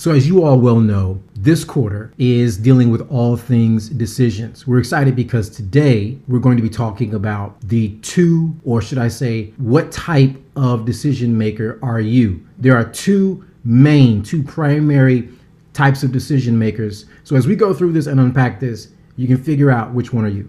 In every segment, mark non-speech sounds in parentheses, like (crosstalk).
So, as you all well know, this quarter is dealing with all things decisions. We're excited because today we're going to be talking about the two, or should I say, what type of decision maker are you? There are two main, two primary types of decision makers. So, as we go through this and unpack this, you can figure out which one are you.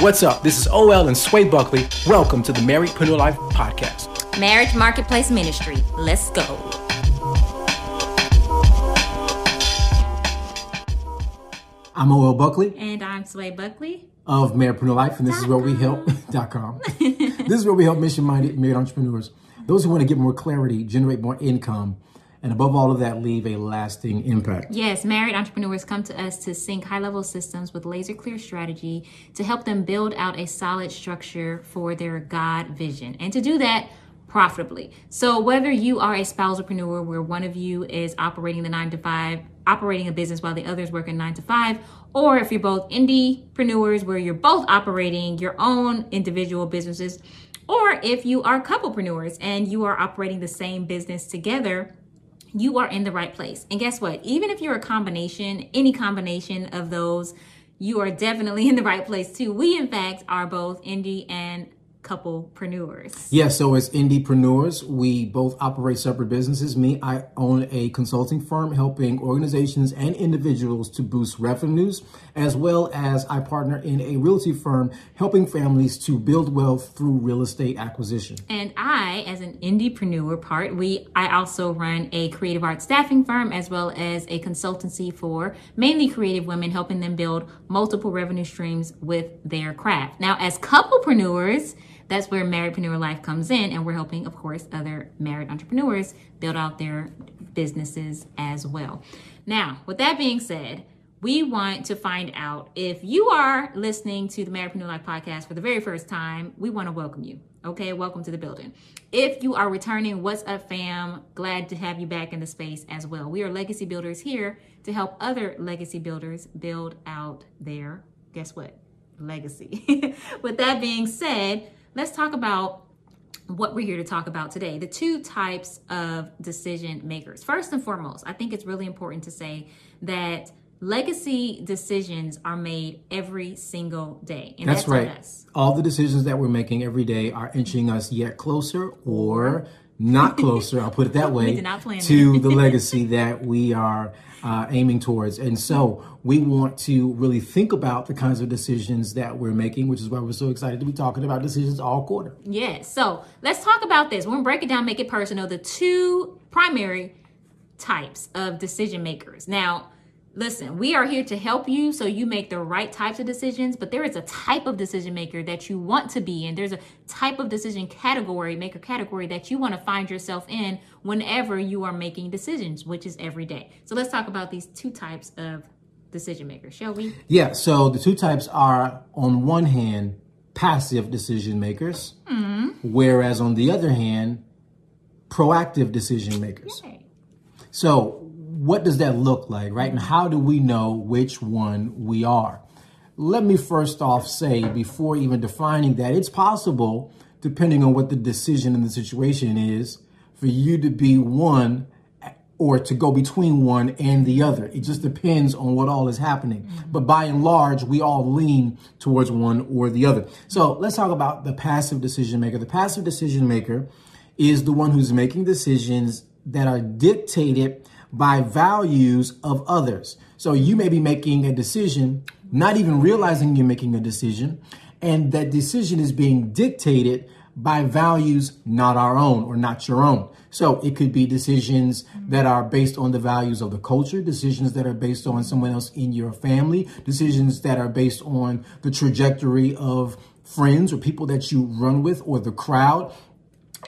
What's up? This is OL and Sway Buckley. Welcome to the Marriedpreneur Life Podcast. Marriage Marketplace Ministry. Let's go. I'm OL Buckley And I'm Sway Buckley. of Marriedpreneur Life, and this is where we help (laughs) dot com. this is where we help mission-minded married entrepreneurs, those who want to get more clarity, generate more income, and above all of that, leave a lasting impact. Yes, married entrepreneurs come to us to sync high level systems with laser clear strategy to help them build out a solid structure for their God vision. And to do that, profitably. So whether you are a spousalpreneur where one of you is operating the nine to five, operating a business while the other is working nine to five, or if you're both indiepreneurs where you're both operating your own individual businesses, or if you are couplepreneurs and you are operating the same business together, you are in the right place. And guess what? Even if you're a combination, any combination of those, you are definitely in the right place too. We, in fact, are both indie and couplepreneurs. Yeah, so as indiepreneurs, we both operate separate businesses. Me, I own a consulting firm helping organizations and individuals to boost revenues, as well as I partner in a realty firm helping families to build wealth through real estate acquisition. And I, as an indiepreneur part, we I also run a creative arts staffing firm as well as a consultancy for mainly creative women, helping them build multiple revenue streams with their craft. Now, as couplepreneurs, that's where Marriedpreneur Life comes in, and we're helping, of course, other married entrepreneurs build out their businesses as well. Now, with that being said, we want to find out if you are listening to the Marriedpreneur Life podcast for the very first time, we want to welcome you. Okay, welcome to the building. If you are returning, what's up, fam? Glad to have you back in the space as well. We are legacy builders here to help other legacy builders build out their, guess what? Legacy. (laughs) With that being said, let's talk about what we're here to talk about today the two types of decision makers. First and foremost, I think it's really important to say that legacy decisions are made every single day. And That's, that's, right. All the decisions that we're making every day are inching us yet closer or mm-hmm. Not closer, I'll put it that (laughs) way, did not plan to the legacy that we are uh, aiming towards. And so we want to really think about the kinds of decisions that we're making, which is why we're so excited to be talking about decisions all quarter. Yes. So let's talk about this. We're gonna break it down, make it personal. The two primary types of decision makers. Now, listen, we are here to help you so you make the right types of decisions, but there is a type of decision maker that you want to be in. There's a type of decision category, maker category that you want to find yourself in whenever you are making decisions, which is every day. So let's talk about these two types of decision makers, shall we? Yeah, so the two types are on one hand, passive decision makers, mm-hmm. whereas on the other hand, proactive decision makers. Okay. So, what does that look like, right? And how do we know which one we are? Let me first off say, before even defining that, it's possible, depending on what the decision and the situation is, for you to be one or to go between one and the other. It just depends on what all is happening. Mm-hmm. But by and large, we all lean towards one or the other. So let's talk about the passive decision maker. The passive decision maker is the one who's making decisions that are dictated by values of others. So you may be making a decision, not even realizing you're making a decision, and that decision is being dictated by values not our own or not your own. So it could be decisions that are based on the values of the culture, decisions that are based on someone else in your family, decisions that are based on the trajectory of friends or people that you run with or the crowd.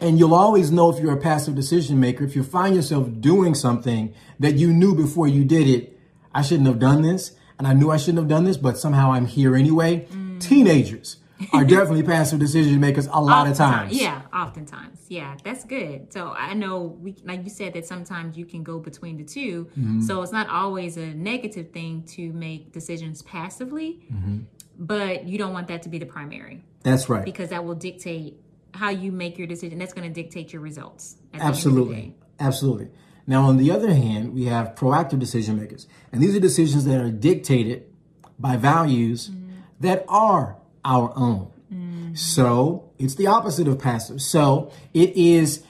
And you'll always know if you're a passive decision maker, if you find yourself doing something that you knew before you did it, I shouldn't have done this. and I knew I shouldn't have done this, but somehow I'm here anyway. Teenagers are (laughs) definitely passive decision makers a lot of times. Yeah, oftentimes. Yeah, that's good. So I know we like you said that sometimes you can go between the 2 Mm-hmm. So it's not always a negative thing to make decisions passively, Mm-hmm. but you don't want that to be the primary That's right. because that will dictate how you make your decision. That's going to dictate your results. at the end of the Absolutely. Absolutely. Now, on the other hand, we have proactive decision makers. And these are decisions that are dictated by values mm-hmm. that are our own. Mm-hmm. So it's the opposite of passive. So it is,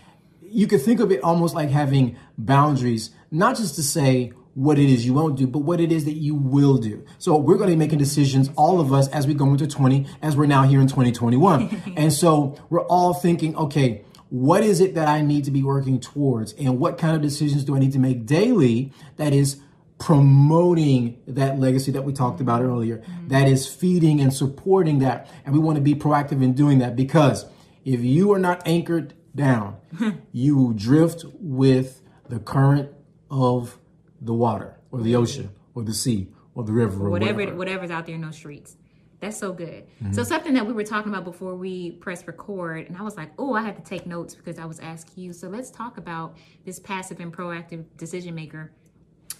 you could think of it almost like having boundaries, not just to say what it is you won't do, but what it is that you will do. So we're going to be making decisions, all of us, as we go into 20, as we're now here in 2021. (laughs) and so we're all thinking, okay, what is it that I need to be working towards? And what kind of decisions do I need to make daily that is promoting that legacy that we talked about earlier, mm-hmm. that is feeding and supporting that. And we want to be proactive in doing that because if you are not anchored down, (laughs) you drift with the current of the water or the ocean or the sea or the river or whatever whatever. whatever's out there in those streets. That's so good. Mm-hmm. So something that we were talking about before we pressed record, and I was like, oh, I had to take notes because I was asking you. So let's talk about this passive and proactive decision maker.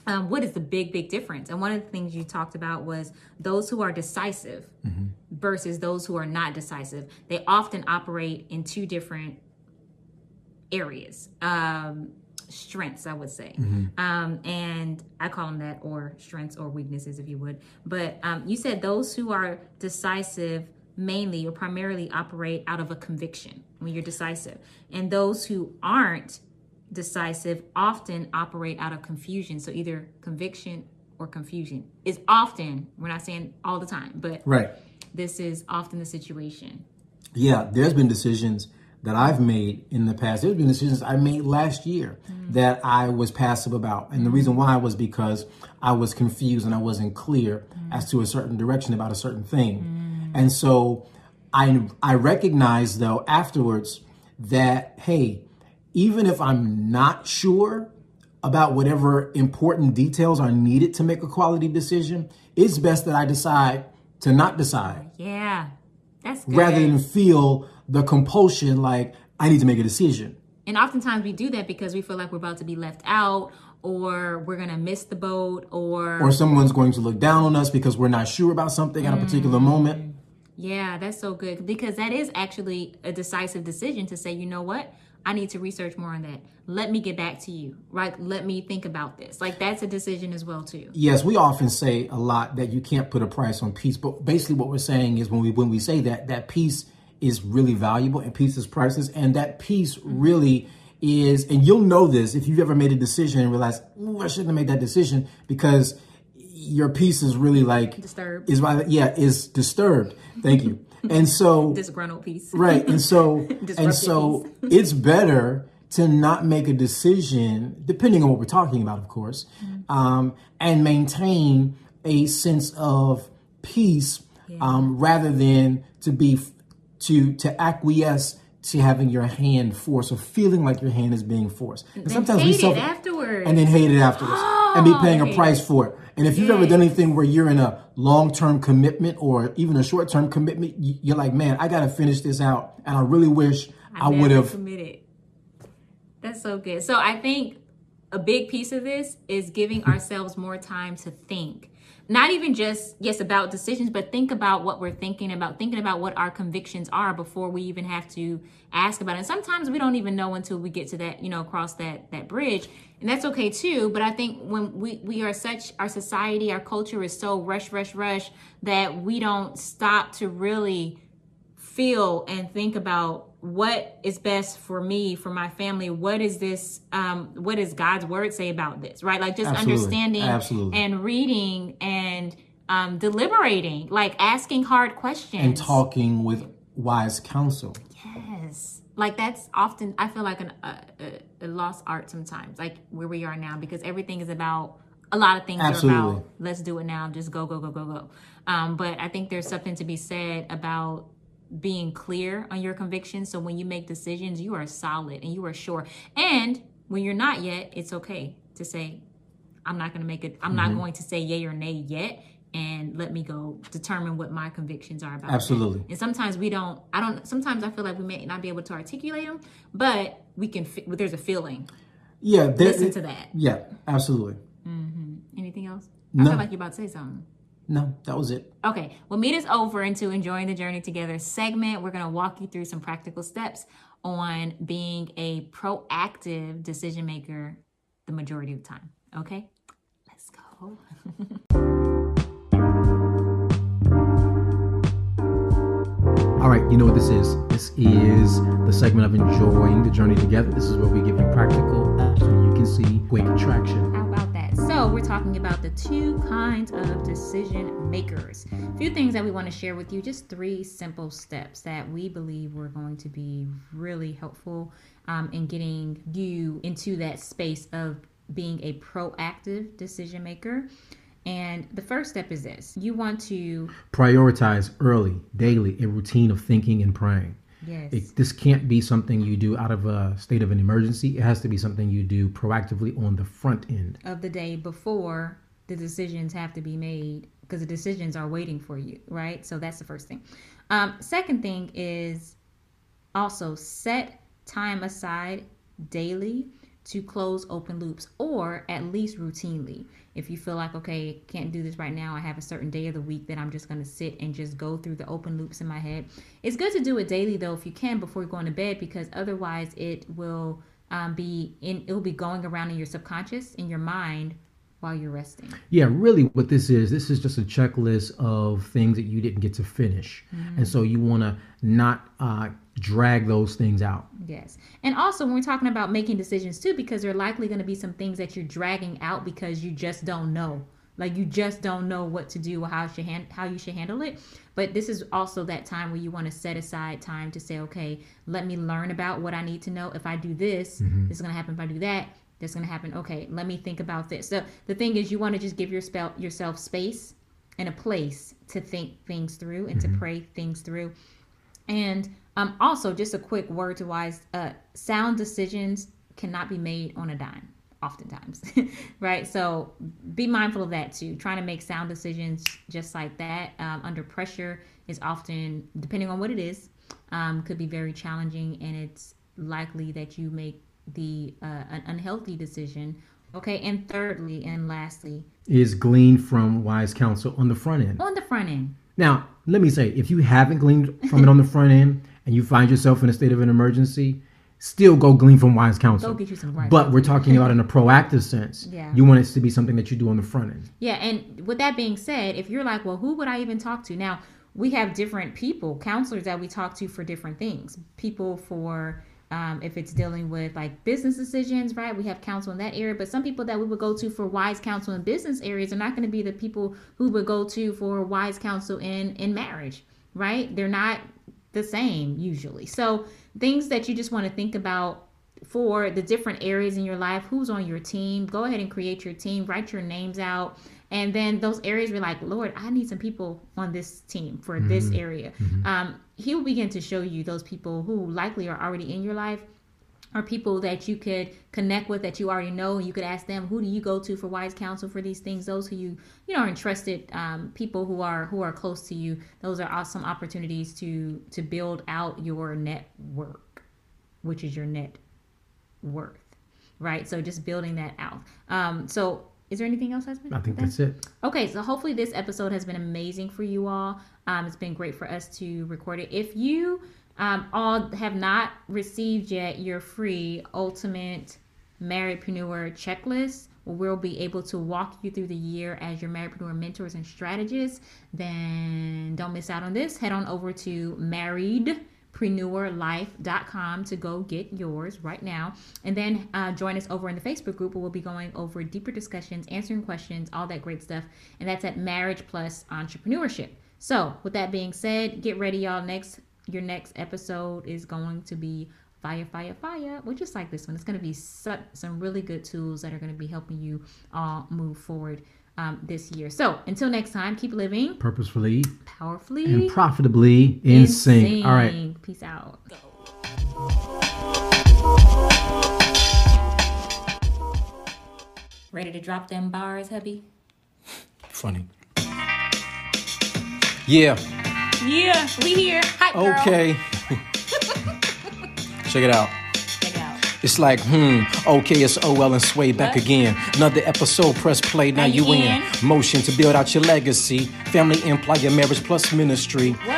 Um, what is the big, big difference? And one of the things you talked about was those who are decisive Mm-hmm. versus those who are not decisive. They often operate in two different areas. Um, strengths, I would say. Um, and I call them that, or strengths or weaknesses, if you would. But um, you said those who are decisive mainly or primarily operate out of a conviction when you're decisive. And those who aren't decisive often operate out of confusion. So either conviction or confusion is often, we're not saying all the time, but Right. this is often the situation. Yeah, there's been decisions that I've made in the past. There's been decisions I made last year mm. that I was passive about. And the reason why was because I was confused and I wasn't clear mm. as to a certain direction about a certain thing. Mm. And so I I recognized though afterwards that hey, even if I'm not sure about whatever important details are needed to make a quality decision, it's best that I decide to not decide Yeah, that's good. rather than feel the compulsion like I need to make a decision. And oftentimes we do that because we feel like we're about to be left out or we're going to miss the boat or, Or someone's going to look down on us because we're not sure about something at a particular mm. moment. yeah, that's so good because that is actually a decisive decision to say, you know what? I need to research more on that. Let me get back to you. Right? Let me think about this. Like that's a decision as well too. Yes, we often say a lot that you can't put a price on peace, but basically what we're saying is when we when we say that that peace is really valuable and peace is priceless and that peace really is and you'll know this if you've ever made a decision and realized, "Ooh, I shouldn't have made that decision because your peace is really like Disturbed. is yeah, is disturbed. Thank you. And so (laughs) Disgruntled piece. right and so (laughs) and so (laughs) it's better to not make a decision depending on what we're talking about of course um, and maintain a sense of peace um, rather than to be to to acquiesce to having your hand forced or feeling like your hand is being forced and sometimes hate we self it afterwards. and then hate it afterwards (gasps) and be paying a price for it. And if you've ever done anything where you're in a long term commitment or even a short term commitment, you- you're like, man, I got to finish this out. And I really wish I, would have. committed. That's so good. So I think a big piece of this is giving ourselves more time to think. Not even just yes about decisions, but think about what we're thinking about, thinking about what our convictions are before we even have to ask about it. And sometimes we don't even know until we get to that, you know, across that that bridge. And that's okay too. But I think when we we are such our society, our culture is so rush, rush, rush that we don't stop to really feel and think about what is best for me for my family what is this um what does god's word say about this right like just Absolutely. understanding Absolutely. and reading and um deliberating like asking hard questions And talking with wise counsel. yes like that's often i feel like an, a, a, a lost art sometimes like where we are now because everything is about a lot of things are about let's do it now just go go go go go um, but i think there's something to be said about being clear on your convictions so when you make decisions you are solid and you are sure and when you're not yet it's okay to say i'm not going to make it i'm not going to say yay or nay yet and let me go determine what my convictions are about. Absolutely. That. And sometimes we don't. I don't. Sometimes I feel like we may not be able to articulate them, but we can. There's a feeling. Yeah. There, Listen to that. Yeah. Absolutely. Mm-hmm. Anything else? No. I feel like you're about to say something. No, that was it. Okay, well, meet us over into Enjoying the Journey Together segment. We're going to walk you through some practical steps on being a proactive decision maker the majority of the time. Okay, let's go. (laughs) All right, you know what this is. This is the segment of enjoying the journey together. This is where we give you practical so you can see quick traction. So, we're talking about the two kinds of decision makers. A few things that we want to share with you, just three simple steps that we believe were going to be really helpful um, in getting you into that space of being a proactive decision maker. And the first step is this you want to prioritize early, daily, a routine of thinking and praying. Yes. It, this can't be something you do out of a state of an emergency. It has to be something you do proactively on the front end of the day before the decisions have to be made because the decisions are waiting for you, right? So that's the first thing. Um, second thing is also set time aside daily to close open loops or at least routinely. If you feel like, okay, can't do this right now, I have a certain day of the week that I'm just going to sit and just go through the open loops in my head. It's good to do it daily though, if you can, before going to bed, because otherwise it will um, be in, it'll be going around in your subconscious, in your mind while you're resting. Yeah, really what this is, this is just a checklist of things that you didn't get to finish. Mm-hmm. And so you want to not uh, drag those things out. Yes. And also when we're talking about making decisions too, because there are likely going to be some things that you're dragging out because you just don't know. Like you just don't know what to do or how you should hand, how you should handle it. But this is also that time where you want to set aside time to say, okay, let me learn about what I need to know. If I do this, mm-hmm. this is going to happen. If I do that, that's going to happen. Okay, let me think about this. So the thing is, you want to just give your spell, yourself space and a place to think things through and mm-hmm. to pray things through. And um, also, just a quick word to wise uh, sound decisions cannot be made on a dime oftentimes (laughs) right so be mindful of that too trying to make sound decisions just like that um, under pressure is often depending on what it is um, could be very challenging and it's likely that you make the uh, an unhealthy decision. Okay, and thirdly and lastly is glean from wise counsel on the front end. On the front end. Now, let me say, if you haven't gleaned from it on the front end and you find yourself in a state of an emergency, still go glean from wise counsel. Go get you some wise But we're talking about in a proactive sense. (laughs) Yeah. You want it to be something that you do on the front end. Yeah, and with that being said, if you're like, well, who would I even talk to? Now, we have different people, counselors that we talk to for different things. People for um, if it's dealing with like business decisions, right? We have counsel in that area, but some people that we would go to for wise counsel in business areas are not going to be the people who would go to for wise counsel in in marriage, right? They're not the same usually. So things that you just want to think about for the different areas in your life, who's on your team, go ahead and create your team, write your names out. And then those areas were like, Lord, I need some people on this team for mm-hmm. this area. Mm-hmm. Um, he will begin to show you those people who likely are already in your life or people that you could connect with that you already know and you could ask them who do you go to for wise counsel for these things those who you you know are interested um, people who are who are close to you those are awesome opportunities to to build out your network which is your net worth right so just building that out um, so is there anything else, husband? I think that's it. Okay, so hopefully this episode has been amazing for you all. Um, it's been great for us to record it. If you um, all have not received yet your free ultimate marriedpreneur checklist, we'll be able to walk you through the year as your marriedpreneur mentors and strategists. Then don't miss out on this. Head on over to married preneurlife.com to go get yours right now. And then uh, join us over in the Facebook group where we'll be going over deeper discussions, answering questions, all that great stuff. And that's at Marriage Plus Entrepreneurship. So, with that being said, get ready, y'all. Next, your next episode is going to be fire, fire, fire, which is like this one. It's going to be some, some really good tools that are going to be helping you all move forward um, this year. So until next time, keep living purposefully, powerfully, and profitably in, in sync. sync. All right. Peace out. Ready to drop them bars, hubby? Funny. Yeah. Yeah, we here. Hi, girl. Okay. (laughs) Check it out. Check it out. It's like, hmm, okay, it's OL and Sway back What? again. Another episode, press play, now, Now you in. in. Motion to build out your legacy. Family, employer, marriage plus ministry. What?